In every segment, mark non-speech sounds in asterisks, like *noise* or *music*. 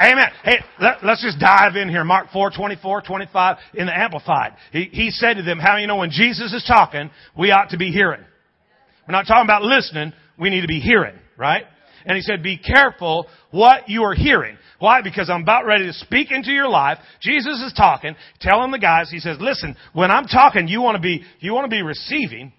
Amen. Hey, let, us just dive in here. Mark 4, 24, 25 in the Amplified. He, he said to them, how you know when Jesus is talking, we ought to be hearing. We're not talking about listening. We need to be hearing, right? And he said, be careful what you are hearing. Why? Because I'm about ready to speak into your life. Jesus is talking, telling the guys, he says, listen, when I'm talking, you want to be, you want to be receiving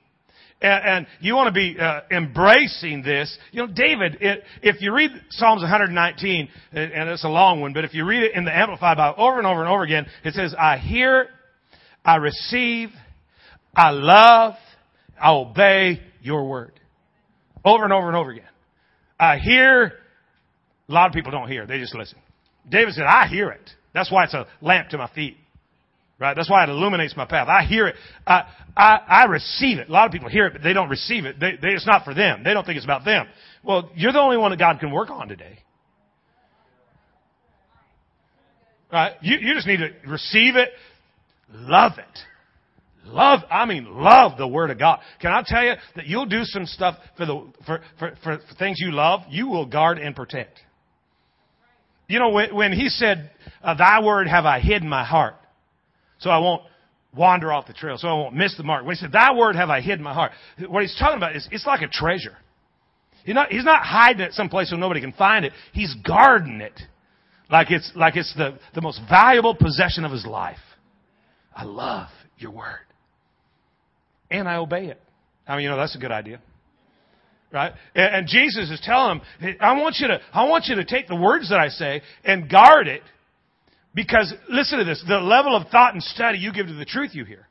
and, and you want to be uh, embracing this. You know, David, it, if you read Psalms 119, and it's a long one, but if you read it in the Amplified Bible over and over and over again, it says, I hear, I receive, I love, I obey your word. Over and over and over again. I hear, a lot of people don't hear, they just listen. David said, I hear it. That's why it's a lamp to my feet. Right? That's why it illuminates my path. I hear it. I, I, I receive it. A lot of people hear it, but they don't receive it. They, they, it's not for them. They don't think it's about them. Well, you're the only one that God can work on today. Right? You, you just need to receive it, love it. Love, I mean, love the Word of God. Can I tell you that you'll do some stuff for the, for, for, for, for things you love, you will guard and protect. You know, when, when he said, uh, thy word have I hid in my heart, so I won't wander off the trail, so I won't miss the mark. When he said, Thy word have I hid in my heart, what he's talking about is it's like a treasure. He's not, he's not hiding it someplace so nobody can find it. He's guarding it like it's, like it's the, the most valuable possession of his life. I love your word. And I obey it. I mean, you know, that's a good idea. Right? And, and Jesus is telling him, I want you to, I want you to take the words that I say and guard it because, listen to this, the level of thought and study you give to the truth you hear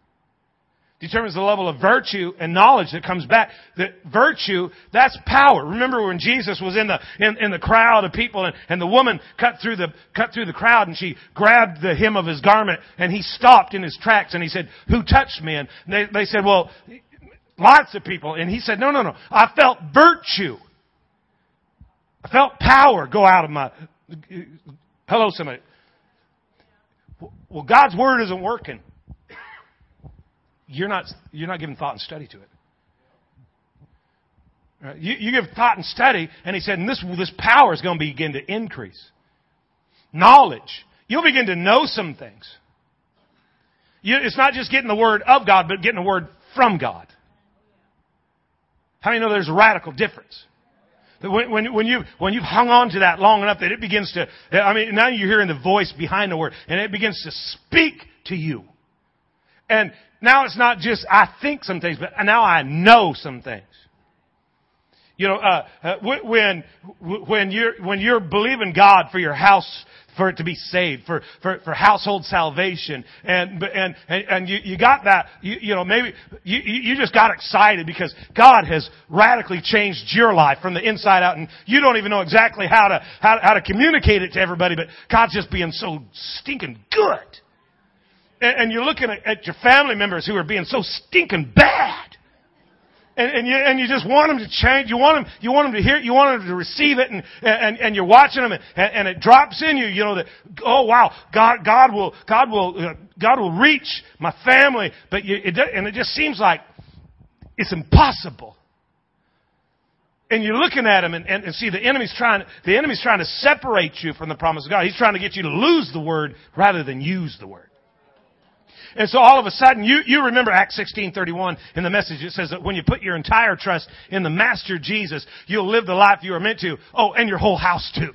determines the level of virtue and knowledge that comes back. The virtue, that's power. Remember when Jesus was in the, in, in the crowd of people and, and the woman cut through the, cut through the crowd and she grabbed the hem of his garment and he stopped in his tracks and he said, who touched me? And they, they said, well, lots of people. And he said, no, no, no. I felt virtue. I felt power go out of my, hello somebody. Well, God's Word isn't working. You're not, you're not giving thought and study to it. Right? You, you give thought and study, and he said, and this, this power is going to begin to increase. Knowledge. You'll begin to know some things. You, it's not just getting the Word of God, but getting the Word from God. How many know there's a radical difference? When, when, when, you, when you've hung on to that long enough that it begins to, I mean, now you're hearing the voice behind the word and it begins to speak to you. And now it's not just I think some things, but now I know some things. You know, uh, uh, when when you're when you're believing God for your house for it to be saved, for, for, for household salvation. And, and, and, and you, you got that, you, you know, maybe you, you just got excited because God has radically changed your life from the inside out and you don't even know exactly how to, how, how to communicate it to everybody, but God's just being so stinking good. And, and you're looking at, at your family members who are being so stinking bad. And, and, you, and you just want them to change. You want them, you want them to hear it. You want them to receive it. And, and, and you're watching them and, and it drops in you, you know, that, oh wow, God, God will, God will, uh, God will reach my family. But you, it, and it just seems like it's impossible. And you're looking at him and, and, and see the enemy's trying, the enemy's trying to separate you from the promise of God. He's trying to get you to lose the word rather than use the word. And so all of a sudden, you, you remember Acts 16:31 in the message. It says that when you put your entire trust in the Master Jesus, you'll live the life you are meant to. Oh, and your whole house too.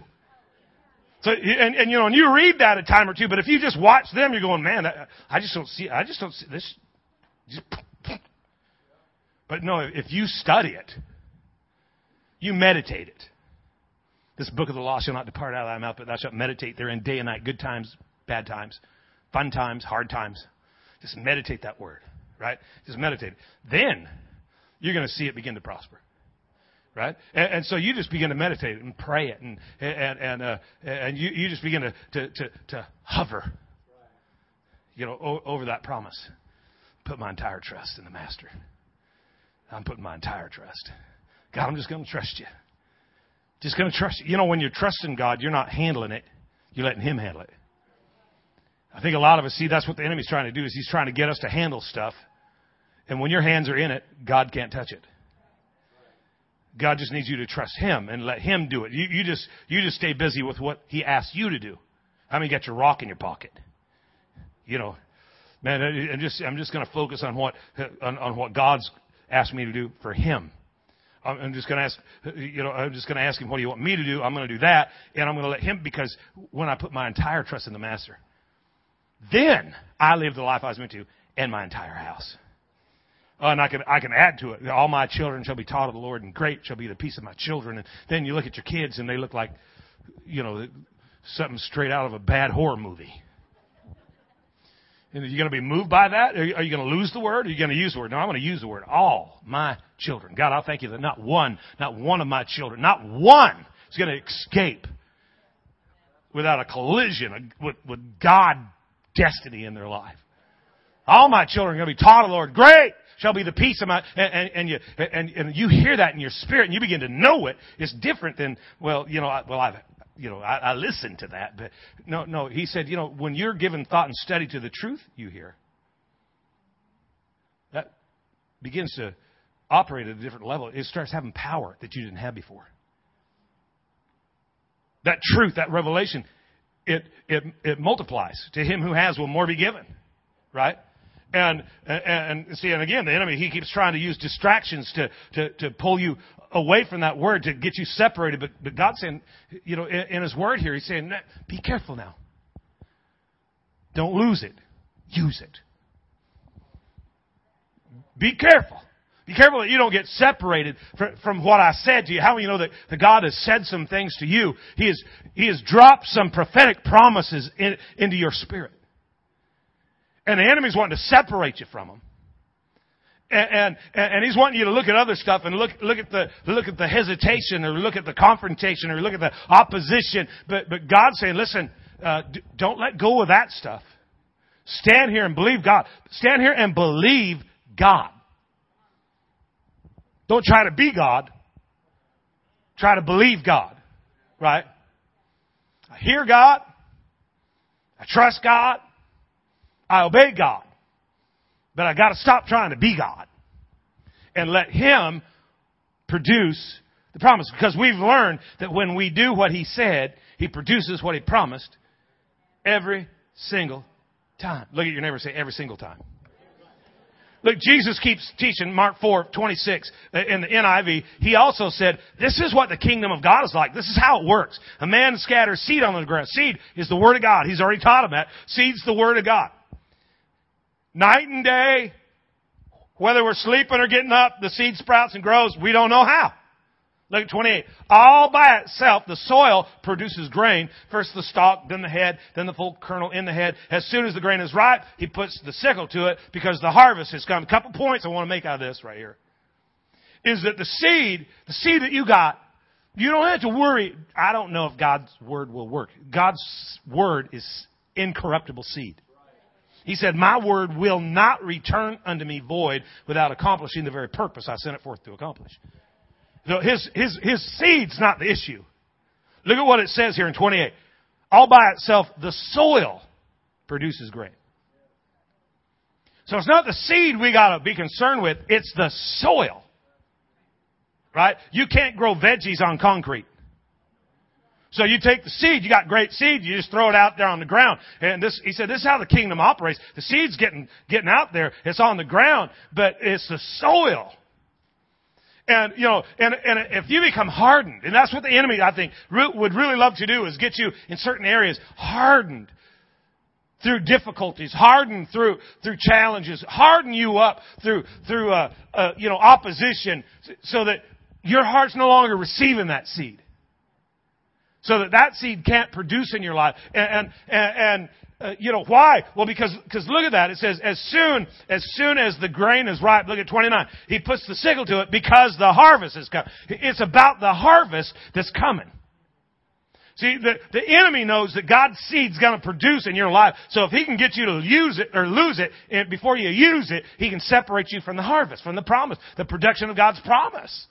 So, and, and you know, and you read that a time or two, but if you just watch them, you're going, man, I, I just don't see, I just don't see this. Just, but no, if you study it, you meditate it. This book of the law shall not depart out of thy mouth, but thou shalt meditate therein day and night, good times, bad times, fun times, hard times. Just meditate that word, right? Just meditate. Then you're going to see it begin to prosper. Right? And, and, so you just begin to meditate and pray it and, and, and, uh, and you, you just begin to, to, to, to hover, you know, o- over that promise. Put my entire trust in the Master. I'm putting my entire trust. God, I'm just going to trust you. Just going to trust you. You know, when you're trusting God, you're not handling it. You're letting Him handle it. I think a lot of us see that's what the enemy's trying to do is he's trying to get us to handle stuff. And when your hands are in it, God can't touch it. God just needs you to trust Him and let Him do it. You, you just, you just stay busy with what He asks you to do. How many got your rock in your pocket? You know, man, I'm just, I'm just going to focus on what, on, on what God's asked me to do for Him. I'm just going to ask, you know, I'm just going to ask him, what do you want me to do? I'm going to do that. And I'm going to let him, because when I put my entire trust in the master, then I live the life I was meant to and my entire house. Uh, and I can, I can add to it. All my children shall be taught of the Lord and great shall be the peace of my children. And then you look at your kids and they look like, you know, something straight out of a bad horror movie. And are you going to be moved by that? Are you, are you going to lose the word? Or are you going to use the word? No, I'm going to use the word. All my children. God, I thank you that not one, not one of my children, not one is going to escape without a collision with, with God destiny in their life. All my children are going to be taught of the Lord. Great shall be the peace of my, and, and, and, you, and, and you hear that in your spirit and you begin to know it. It's different than, well, you know, I, well, I've, you know, I, I listen to that, but no, no, he said, you know, when you're given thought and study to the truth you hear, that begins to operate at a different level. It starts having power that you didn't have before. That truth, that revelation, it, it, it multiplies. To him who has will more be given. Right? And, and, and see, and again, the enemy, he keeps trying to use distractions to, to, to pull you away from that word, to get you separated. But, but God's saying, you know, in, in his word here, he's saying, be careful now. Don't lose it. Use it. Be careful. Be careful that you don't get separated from what I said to you. How many know that, that God has said some things to you? He has, He has dropped some prophetic promises in, into your spirit. And the enemy's wanting to separate you from them. And, and, and he's wanting you to look at other stuff and look, look at the, look at the hesitation or look at the confrontation or look at the opposition. But, but God's saying, listen, uh, don't let go of that stuff. Stand here and believe God. Stand here and believe God. Don't try to be God. Try to believe God. Right? I hear God. I trust God. I obey God. But I gotta stop trying to be God. And let Him produce the promise. Because we've learned that when we do what He said, He produces what He promised every single time. Look at your neighbor say every single time. Look, Jesus keeps teaching Mark 4, 26 uh, in the NIV. He also said, this is what the kingdom of God is like. This is how it works. A man scatters seed on the ground. Seed is the word of God. He's already taught him that. Seed's the word of God. Night and day, whether we're sleeping or getting up, the seed sprouts and grows. We don't know how. Look at 28. All by itself, the soil produces grain. First the stalk, then the head, then the full kernel in the head. As soon as the grain is ripe, he puts the sickle to it because the harvest has come. A couple points I want to make out of this right here. Is that the seed, the seed that you got, you don't have to worry. I don't know if God's word will work. God's word is incorruptible seed. He said, My word will not return unto me void without accomplishing the very purpose I sent it forth to accomplish. So his, his, his seed's not the issue. Look at what it says here in 28. All by itself, the soil produces grain. So it's not the seed we gotta be concerned with, it's the soil. Right? You can't grow veggies on concrete. So you take the seed, you got great seed, you just throw it out there on the ground. And this, he said, this is how the kingdom operates. The seed's getting, getting out there, it's on the ground, but it's the soil and, you know, and, and if you become hardened, and that's what the enemy, I think, would really love to do is get you in certain areas hardened through difficulties, hardened through, through challenges, harden you up through, through, uh, uh, you know, opposition so that your heart's no longer receiving that seed. So that that seed can't produce in your life. And, and, and, uh, you know, why? Well, because, because look at that. It says, as soon, as soon as the grain is ripe, look at 29, he puts the sickle to it because the harvest is coming. It's about the harvest that's coming. See, the, the enemy knows that God's seed's gonna produce in your life. So if he can get you to use it or lose it and before you use it, he can separate you from the harvest, from the promise, the production of God's promise.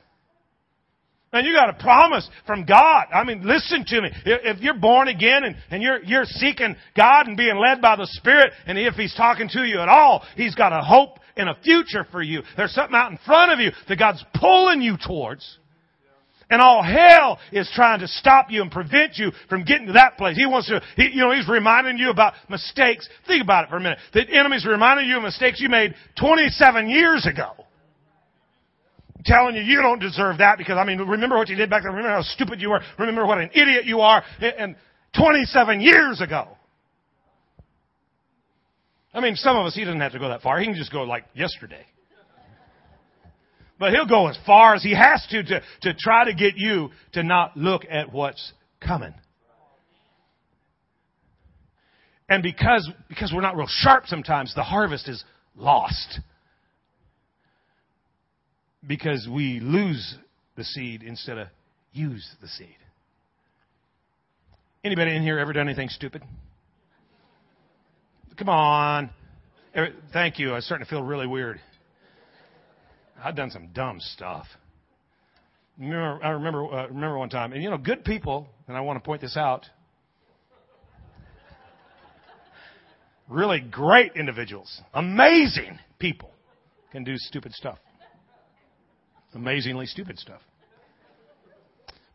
And you got a promise from God. I mean, listen to me. If you're born again and, and you're, you're seeking God and being led by the Spirit, and if He's talking to you at all, He's got a hope and a future for you. There's something out in front of you that God's pulling you towards. And all hell is trying to stop you and prevent you from getting to that place. He wants to, he, you know, he's reminding you about mistakes. Think about it for a minute. The enemy's reminding you of mistakes you made 27 years ago. Telling you you don't deserve that because, I mean, remember what you did back then. Remember how stupid you were. Remember what an idiot you are. And 27 years ago. I mean, some of us, he doesn't have to go that far. He can just go like yesterday. But he'll go as far as he has to, to to try to get you to not look at what's coming. And because, because we're not real sharp sometimes, the harvest is lost. Because we lose the seed instead of use the seed. Anybody in here ever done anything stupid? Come on. Thank you. I am starting to feel really weird. I've done some dumb stuff. I remember, uh, remember one time, and you know, good people, and I want to point this out. Really great individuals, amazing people, can do stupid stuff. Amazingly stupid stuff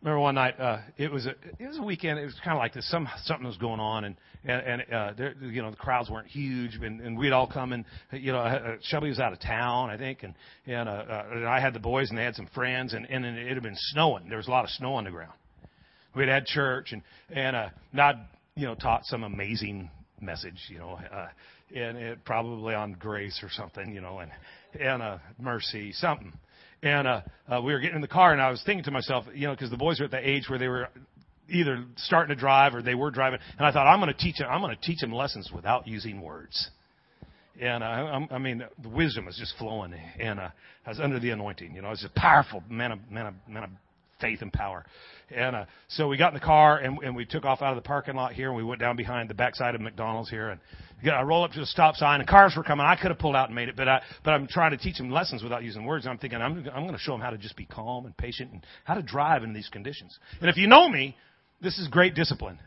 remember one night uh, it was a it was a weekend. It was kind of like this. Some something was going on, and and, and uh, there, you know the crowds weren't huge, and, and we'd all come and you know uh, Shelby was out of town, I think, and and, uh, uh, and I had the boys and they had some friends, and and it had been snowing. There was a lot of snow on the ground. We'd had church, and and uh, not you know taught some amazing message, you know, uh, and it probably on grace or something, you know, and and uh, mercy, something. And uh, uh, we were getting in the car, and I was thinking to myself, you know, because the boys were at the age where they were either starting to drive or they were driving, and I thought, I'm going to teach them. I'm going to teach them lessons without using words. And uh, I, I mean, the wisdom was just flowing, and uh, I was under the anointing. You know, I was a powerful man of man of man of faith and power. And uh, so we got in the car and, and we took off out of the parking lot here and we went down behind the backside of McDonald's here and I roll up to the stop sign and cars were coming. I could have pulled out and made it, but I but I'm trying to teach them lessons without using words. And I'm thinking I'm I'm going to show them how to just be calm and patient and how to drive in these conditions. And if you know me, this is great discipline.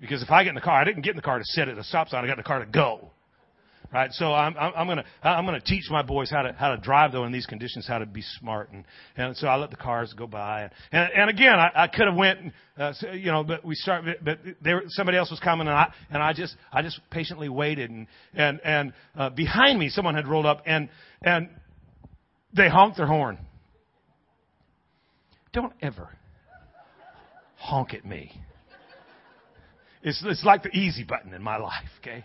Because if I get in the car, I didn't get in the car to sit at a stop sign. I got in the car to go. Right? So I'm, I'm, I'm gonna, I'm gonna teach my boys how to, how to drive though in these conditions, how to be smart. And, and so I let the cars go by. And, and, and again, I, I could have went, uh, you know, but we start, but there, somebody else was coming and I, and I just, I just patiently waited. And, and, and, uh, behind me, someone had rolled up and, and they honked their horn. Don't ever honk at me. It's, it's like the easy button in my life, okay?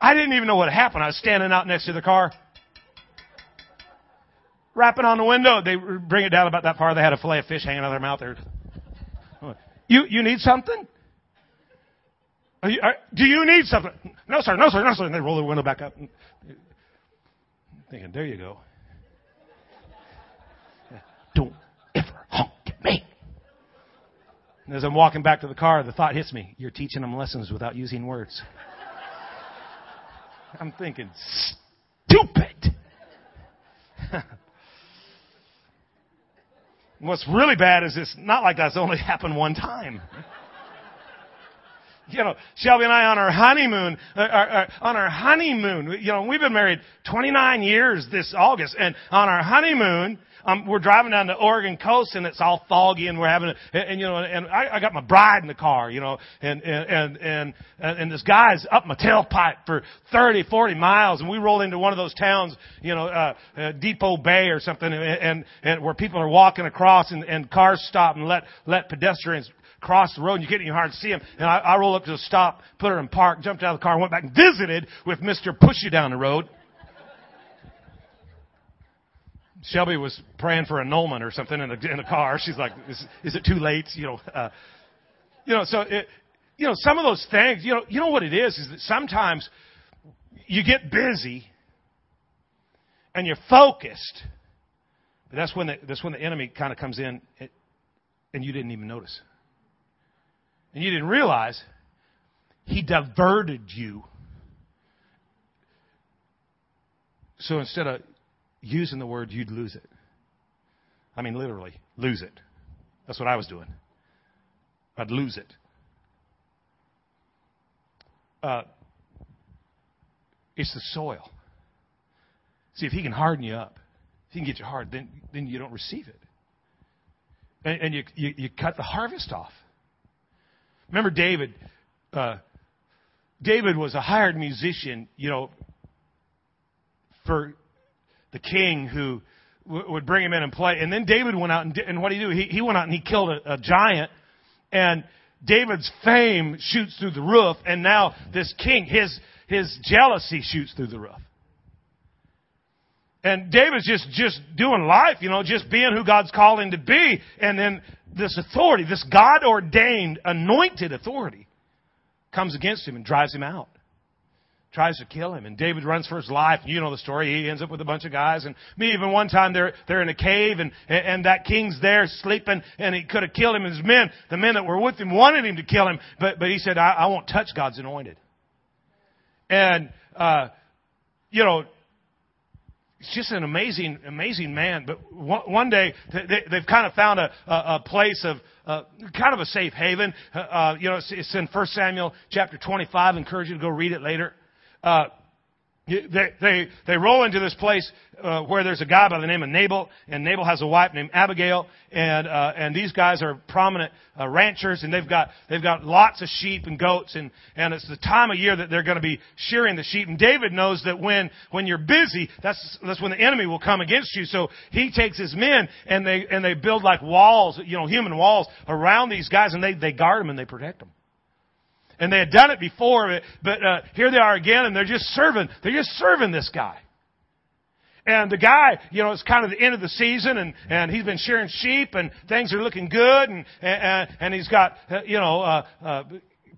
I didn't even know what happened. I was standing out next to the car, rapping on the window. They bring it down about that far. They had a fillet of fish hanging out of their mouth. There. You you need something? Are you, are, do you need something? No, sir. No, sir. No, sir. And they roll the window back up. Thinking, there you go. Don't ever honk at me. And as I'm walking back to the car, the thought hits me: You're teaching them lessons without using words. I'm thinking, stupid. *laughs* What's really bad is it's not like that's only happened one time. You know, Shelby and I on our honeymoon, uh, uh, uh, on our honeymoon, you know, we've been married 29 years this August, and on our honeymoon, um, we're driving down the Oregon coast and it's all foggy and we're having, a, and, and you know, and I, I got my bride in the car, you know, and, and, and, and, and this guy's up my tailpipe for 30, 40 miles and we roll into one of those towns, you know, uh, uh, Depoe Bay or something and, and, and where people are walking across and, and cars stop and let, let pedestrians cross the road and you get in your hard to see him. And I, I roll up to the stop, put her in park, jumped out of the car, and went back and visited with Mr. Push You Down the Road. Shelby was praying for annulment or something in the in the car. She's like, "Is, is it too late?" You know, uh, you know. So, it, you know, some of those things. You know, you know what it is is that sometimes you get busy and you're focused, but that's when the, that's when the enemy kind of comes in, and you didn't even notice, and you didn't realize he diverted you. So instead of using the word, you'd lose it. I mean, literally, lose it. That's what I was doing. I'd lose it. Uh, it's the soil. See, if he can harden you up, if he can get you hard, then, then you don't receive it. and, and you, you, you cut the harvest off. Remember David? Uh, David was a hired musician, you know, for the king who w- would bring him in and play. And then David went out and, did, and what did he do? He, he went out and he killed a, a giant. And David's fame shoots through the roof. And now this king, his, his jealousy shoots through the roof. And David's just, just doing life, you know, just being who God's him to be. And then this authority, this God ordained, anointed authority, comes against him and drives him out. Tries to kill him. And David runs for his life. You know the story. He ends up with a bunch of guys. And me, even one time they're, they're in a cave and, and that king's there sleeping and he could have killed him. And his men, the men that were with him wanted him to kill him. But, but he said, I, I won't touch God's anointed. And, uh, you know, he's just an amazing, amazing man. But one, day they, they've kind of found a, a, place of uh, kind of a safe haven. Uh, uh you know, it's, it's in 1 Samuel chapter 25. I encourage you to go read it later. Uh, they, they, they roll into this place uh, where there's a guy by the name of Nabal, and Nabal has a wife named Abigail, and uh, and these guys are prominent uh, ranchers, and they've got they've got lots of sheep and goats, and and it's the time of year that they're going to be shearing the sheep. And David knows that when when you're busy, that's that's when the enemy will come against you. So he takes his men and they and they build like walls, you know, human walls around these guys, and they they guard them and they protect them. And they had done it before, but uh, here they are again, and they're just serving. They're just serving this guy. And the guy, you know, it's kind of the end of the season, and and he's been shearing sheep, and things are looking good, and and, and he's got, uh, you know, uh, uh,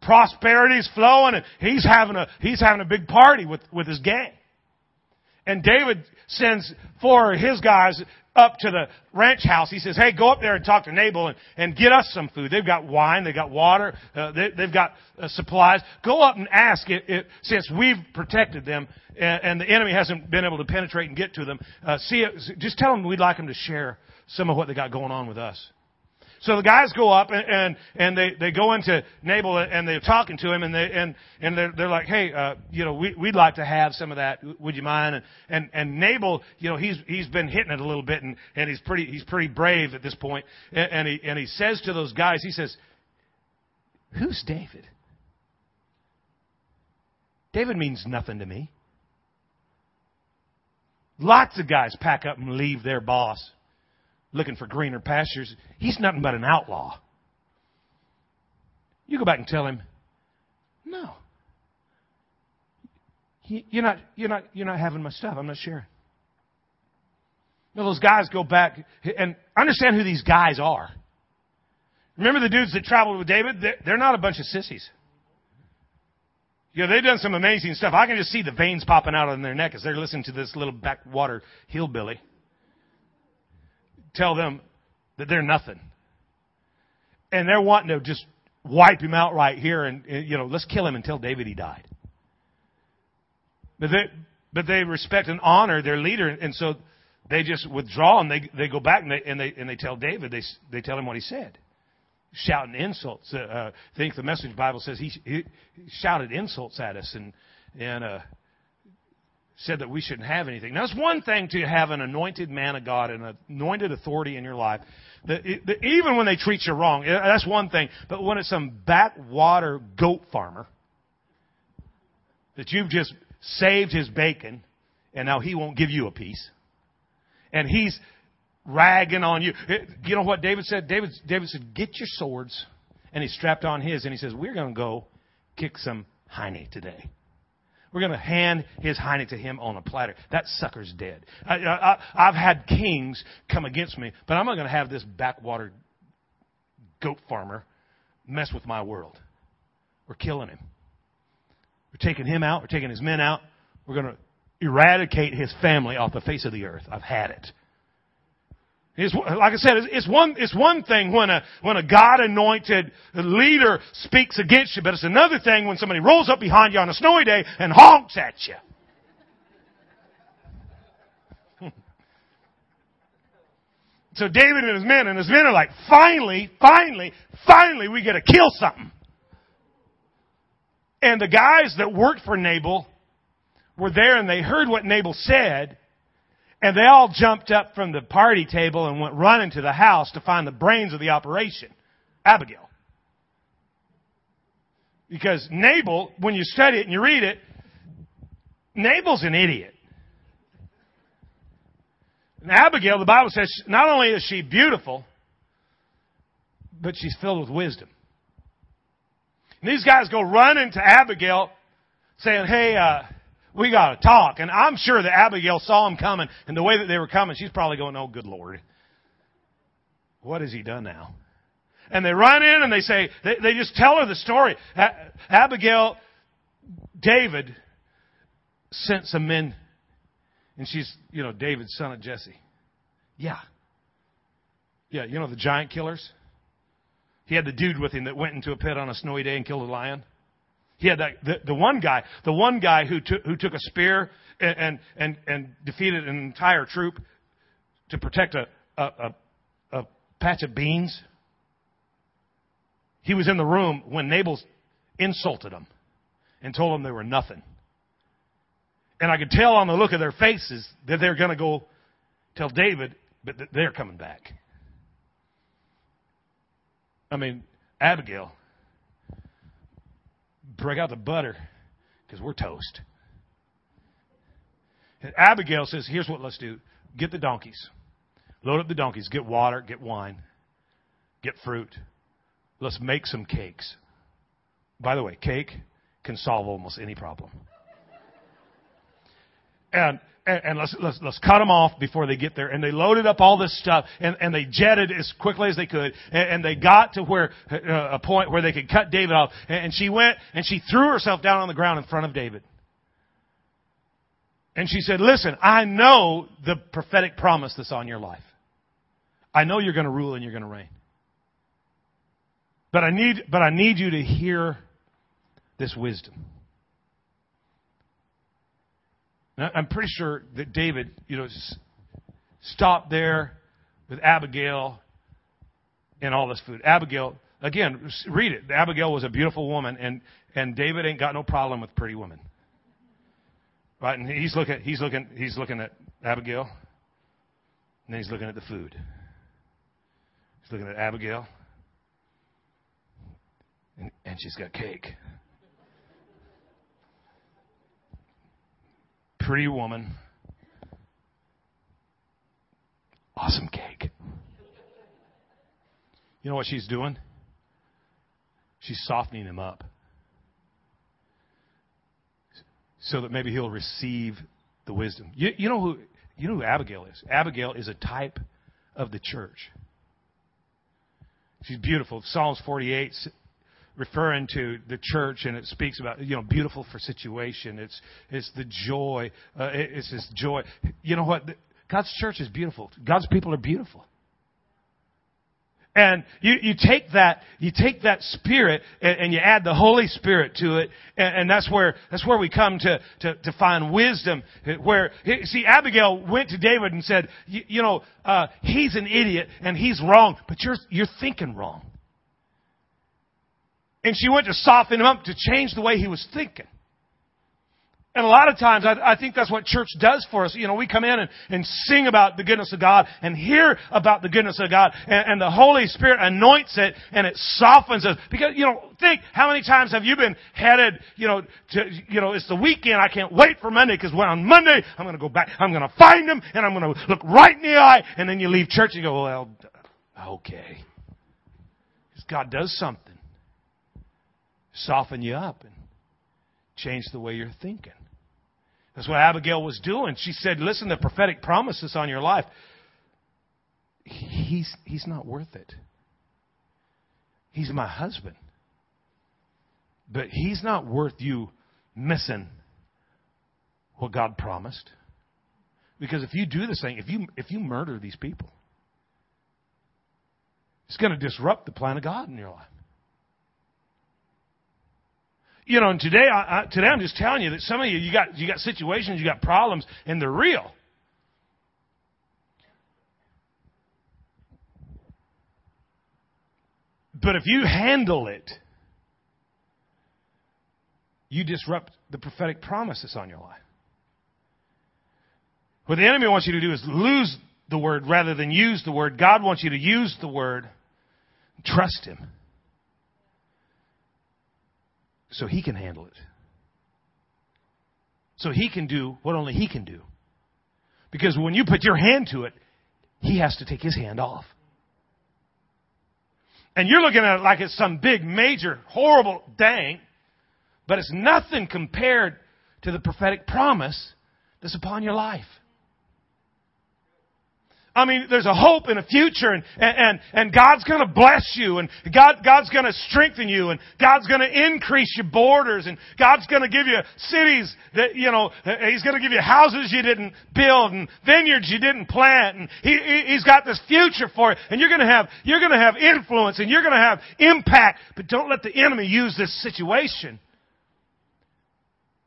prosperity's flowing, and he's having a he's having a big party with with his gang. And David sends four of his guys up to the ranch house. He says, "Hey, go up there and talk to Nabal and, and get us some food. They've got wine, they've got water, uh, they, they've got uh, supplies. Go up and ask it, it since we've protected them and, and, the enemy hasn't been able to penetrate and get to them. Uh, see, just tell them we'd like them to share some of what they got going on with us." So the guys go up and, and, and they, they go into Nabal and they're talking to him and they, and, and they're, they're like, hey, uh, you know, we, we'd like to have some of that. Would you mind? And, and, and Nabal, you know, he's, he's been hitting it a little bit and, and he's pretty, he's pretty brave at this point. And, and he, and he says to those guys, he says, who's David? David means nothing to me. Lots of guys pack up and leave their boss looking for greener pastures. He's nothing but an outlaw. You go back and tell him, no. You're not, you're not, you're not having my stuff. I'm not sharing. Now, those guys go back and understand who these guys are. Remember the dudes that traveled with David? They're not a bunch of sissies. Know, they've done some amazing stuff. I can just see the veins popping out on their neck as they're listening to this little backwater hillbilly tell them that they're nothing. And they're wanting to just wipe him out right here and, you know, let's kill him tell David he died. But they, but they respect and honor their leader, and so they just withdraw and they, they go back and they, and they, and they tell David, they, they tell him what he said. Shouting insults. Uh, uh, I think the message Bible says he, he shouted insults at us and, and, uh, said that we shouldn't have anything. Now, it's one thing to have an anointed man of God and an anointed authority in your life. That, that even when they treat you wrong, that's one thing. But when it's some backwater goat farmer that you've just saved his bacon and now he won't give you a piece, and he's ragging on you. You know what David said? David, David said, "Get your swords," and he strapped on his, and he says, "We're going to go kick some hiney today." We're going to hand his hiney to him on a platter. That sucker's dead. I, have had kings come against me, but I'm not going to have this backwater goat farmer mess with my world. We're killing him. We're taking him out. We're taking his men out. We're going to eradicate his family off the face of the earth. I've had it. It's, like I said, it's one, it's one thing when a, when a God anointed leader speaks against you, but it's another thing when somebody rolls up behind you on a snowy day and honks at you. *laughs* so David and his men, and his men are like, finally, finally, finally we get to kill something. And the guys that worked for Nabal were there and they heard what Nabal said, And they all jumped up from the party table and went running to the house to find the brains of the operation, Abigail. Because Nabal, when you study it and you read it, Nabal's an idiot. And Abigail, the Bible says, not only is she beautiful, but she's filled with wisdom. And these guys go running to Abigail saying, hey, uh, we got to talk. And I'm sure that Abigail saw them coming, and the way that they were coming, she's probably going, oh, good Lord. What has he done now? And they run in and they say, they, they just tell her the story. Abigail, David sent some men, and she's, you know, David's son of Jesse. Yeah. Yeah, you know the giant killers? He had the dude with him that went into a pit on a snowy day and killed a lion. He had that, the, the one guy, the one guy who took, who took a spear and, and, and, defeated an entire troop to protect a, a, a, a patch of beans. He was in the room when Nabal insulted him and told them they were nothing. And I could tell on the look of their faces that they're going to go tell David, but they're coming back. I mean, Abigail break out the butter because we're toast. And Abigail says, Here's what let's do get the donkeys, load up the donkeys, get water, get wine, get fruit. Let's make some cakes. By the way, cake can solve almost any problem. And and, and let's, let's, let's cut them off before they get there. And they loaded up all this stuff and, and they jetted as quickly as they could. And, and they got to where, uh, a point where they could cut David off. And, and she went and she threw herself down on the ground in front of David. And she said, listen, I know the prophetic promise that's on your life. I know you're going to rule and you're going to reign. But I need, but I need you to hear this wisdom. I'm pretty sure that David, you know, stopped there with Abigail and all this food. Abigail, again, read it. Abigail was a beautiful woman, and and David ain't got no problem with pretty women. Right? And he's looking, he's looking, he's looking at Abigail, and then he's looking at the food. He's looking at Abigail, and, and she's got cake. Pretty woman. Awesome cake. You know what she's doing? She's softening him up so that maybe he'll receive the wisdom. You, you know who you know who Abigail is? Abigail is a type of the church. She's beautiful. Psalms 48 referring to the church and it speaks about you know beautiful for situation. It's it's the joy uh, it's this joy. You know what? God's church is beautiful. God's people are beautiful. And you, you take that you take that spirit and, and you add the holy spirit to it and, and that's where that's where we come to, to, to find wisdom. Where see abigail went to david and said you, you know uh, he's an idiot and he's wrong but you're you're thinking wrong and she went to soften him up to change the way he was thinking. And a lot of times, I, I, think that's what church does for us. You know, we come in and, and sing about the goodness of God and hear about the goodness of God, and, and the Holy Spirit anoints it and it softens us. Because, you know, think, how many times have you been headed, you know, to, you know, it's the weekend, I can't wait for Monday, because when on Monday, I'm gonna go back, I'm gonna find him, and I'm gonna look right in the eye, and then you leave church and you go, well, okay. Because God does something soften you up and change the way you're thinking. That's what Abigail was doing. She said, Listen, the prophetic promises on your life, he's, he's not worth it. He's my husband. But he's not worth you missing what God promised. Because if you do this thing, if you, if you murder these people, it's going to disrupt the plan of God in your life you know, and today, I, I, today I'm just telling you that some of you, you got, you got situations, you got problems, and they're real. But if you handle it, you disrupt the prophetic promises on your life. What the enemy wants you to do is lose the word rather than use the word. God wants you to use the word. Trust Him. So He can handle it. So He can do what only He can do. Because when you put your hand to it, He has to take His hand off. And you're looking at it like it's some big, major, horrible dang, but it's nothing compared to the prophetic promise that's upon your life. I mean, there's a hope and a future and, and, and God's gonna bless you and God, God's gonna strengthen you and God's gonna increase your borders and God's gonna give you cities that, you know, He's gonna give you houses you didn't build and vineyards you didn't plant and he, He's got this future for you and you're gonna have, you're gonna have influence and you're gonna have impact, but don't let the enemy use this situation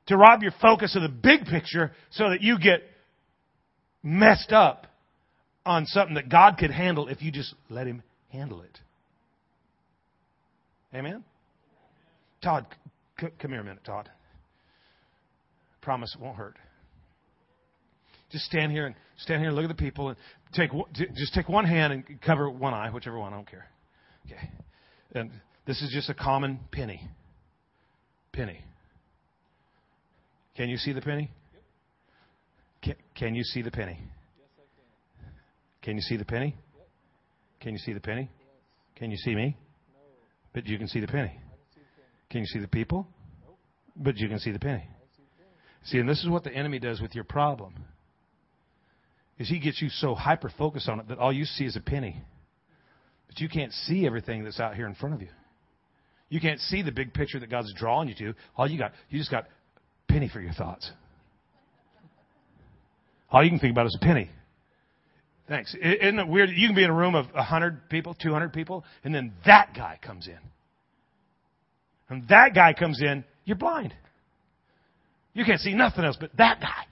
to rob your focus of the big picture so that you get messed up on something that God could handle if you just let Him handle it. Amen? Todd, c- come here a minute, Todd. Promise it won't hurt. Just stand here and stand here and look at the people and take just take one hand and cover one eye, whichever one. I don't care. Okay. And this is just a common penny. Penny. Can you see the penny? Can, can you see the penny? Can you see the penny? Can you see the penny? Can you see me? But you can see the penny. Can you see the people? But you can see the penny. See, and this is what the enemy does with your problem. Is he gets you so hyper focused on it that all you see is a penny. But you can't see everything that's out here in front of you. You can't see the big picture that God's drawing you to. All you got, you just got penny for your thoughts. All you can think about is a penny. Thanks. Isn't it weird? You can be in a room of 100 people, 200 people, and then that guy comes in. And that guy comes in, you're blind. You can't see nothing else but that guy.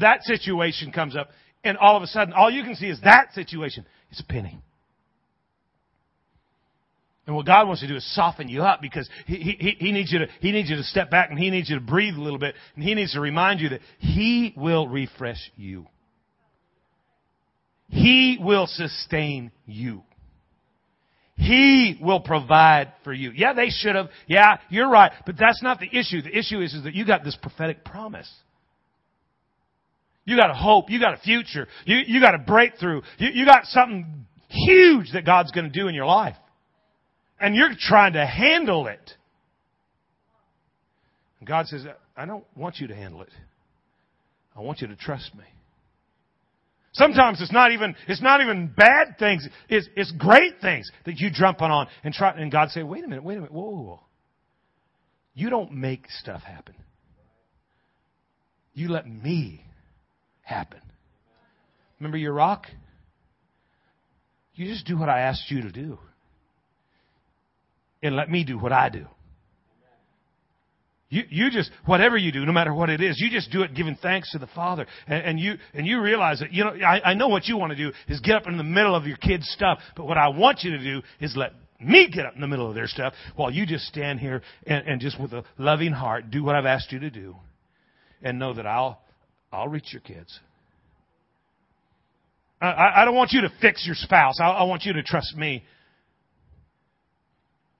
That situation comes up, and all of a sudden, all you can see is that situation. It's a penny. And what God wants to do is soften you up because he, he, he, needs you to, he needs you to step back and He needs you to breathe a little bit. And He needs to remind you that He will refresh you. He will sustain you. He will provide for you. Yeah, they should have. Yeah, you're right. But that's not the issue. The issue is, is that you got this prophetic promise. You got a hope. You got a future. You, you got a breakthrough. You, you got something huge that God's going to do in your life. And you're trying to handle it. God says, I don't want you to handle it. I want you to trust me. Sometimes it's not even, it's not even bad things. It's, it's great things that you jump on and try, and God say, wait a minute, wait a minute, whoa, whoa, whoa. You don't make stuff happen. You let me happen. Remember your rock? You just do what I asked you to do. And let me do what I do. You, you just, whatever you do, no matter what it is, you just do it giving thanks to the Father. And, and you, and you realize that, you know, I, I know what you want to do is get up in the middle of your kids' stuff, but what I want you to do is let me get up in the middle of their stuff while you just stand here and, and just with a loving heart do what I've asked you to do and know that I'll, I'll reach your kids. I, I don't want you to fix your spouse. I, I want you to trust me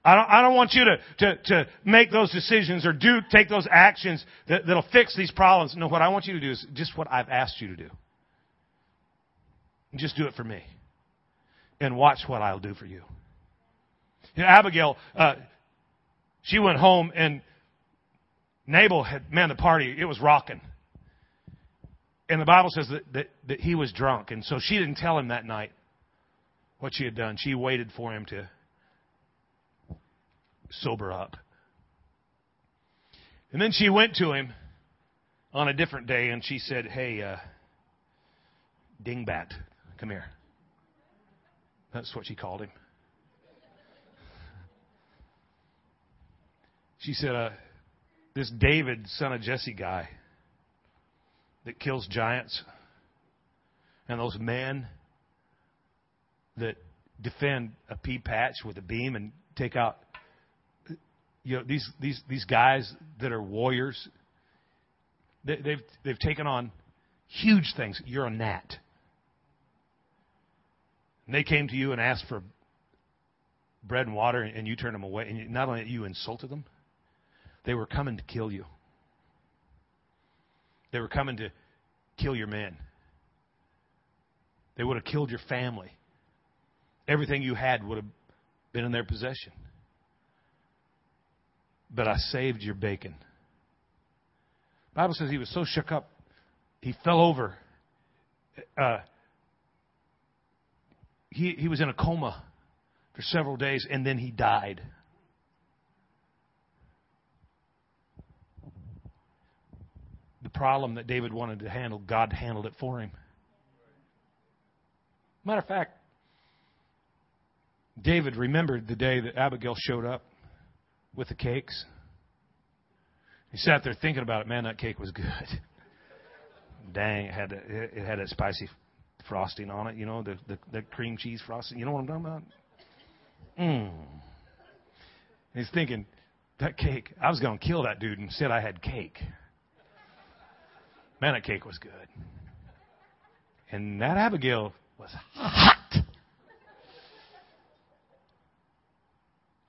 I don't, I don't want you to, to, to make those decisions or do, take those actions that, that'll fix these problems. No, what I want you to do is just what I've asked you to do. Just do it for me. And watch what I'll do for you. you know, Abigail, uh, she went home and Nabal had, man, the party, it was rocking. And the Bible says that, that, that he was drunk. And so she didn't tell him that night what she had done. She waited for him to sober up. And then she went to him on a different day and she said, Hey, uh, dingbat, come here. That's what she called him. She said, uh, This David, son of Jesse guy that kills giants, and those men that defend a pea patch with a beam and take out you know, these, these, these guys that are warriors, they, they've, they've taken on huge things. You're a gnat. And they came to you and asked for bread and water, and you turned them away. And not only you insulted them, they were coming to kill you. They were coming to kill your men. They would have killed your family. Everything you had would have been in their possession. But I saved your bacon. The Bible says he was so shook up, he fell over. Uh, he, he was in a coma for several days, and then he died. The problem that David wanted to handle, God handled it for him. Matter of fact, David remembered the day that Abigail showed up with the cakes. He sat there thinking about it. Man, that cake was good. *laughs* Dang, it had a, it had a spicy frosting on it. You know, the, the the cream cheese frosting. You know what I'm talking about? Mmm. He's thinking that cake. I was to kill that dude, and said I had cake. Man, that cake was good. And that Abigail was hot.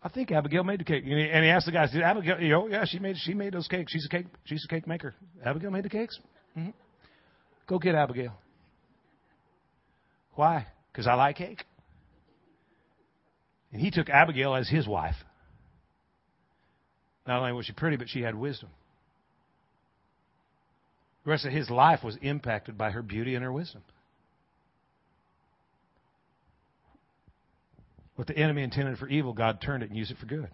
I think Abigail made the cake. And he asked the guys, "Did Abigail? You know, yeah, she made she made those cakes. She's a cake. She's a cake maker. Abigail made the cakes. Mm-hmm. Go get Abigail. Why? Because I like cake. And he took Abigail as his wife. Not only was she pretty, but she had wisdom. The rest of his life was impacted by her beauty and her wisdom. What the enemy intended for evil, God turned it and used it for good.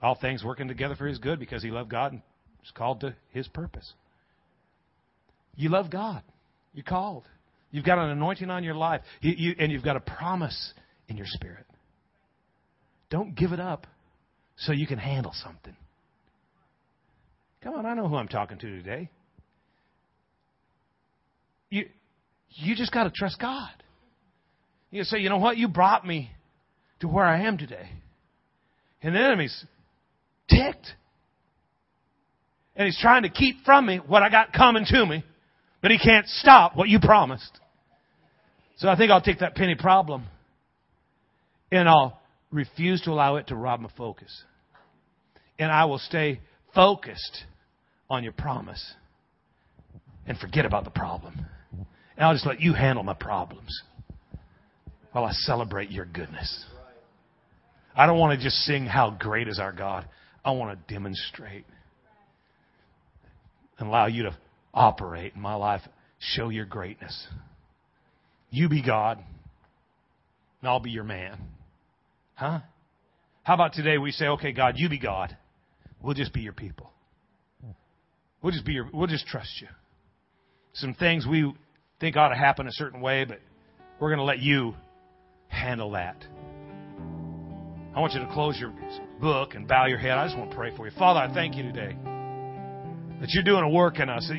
All things working together for his good because he loved God and was called to his purpose. You love God. You're called. You've got an anointing on your life, you, you, and you've got a promise in your spirit. Don't give it up so you can handle something. Come on, I know who I'm talking to today. You, you just got to trust God. You say, you know what? You brought me to where I am today. And the enemy's ticked. And he's trying to keep from me what I got coming to me, but he can't stop what you promised. So I think I'll take that penny problem and I'll refuse to allow it to rob my focus. And I will stay focused on your promise and forget about the problem. And I'll just let you handle my problems while I celebrate your goodness. I don't want to just sing how great is our God. I want to demonstrate and allow you to operate in my life. Show your greatness. You be God, and I'll be your man. Huh? How about today we say, okay, God, you be God. We'll just be your people. We'll just be your, we'll just trust you. Some things we think ought to happen a certain way, but we're going to let you handle that. I want you to close your book and bow your head. I just want to pray for you. Father, I thank you today that you're doing a work in us,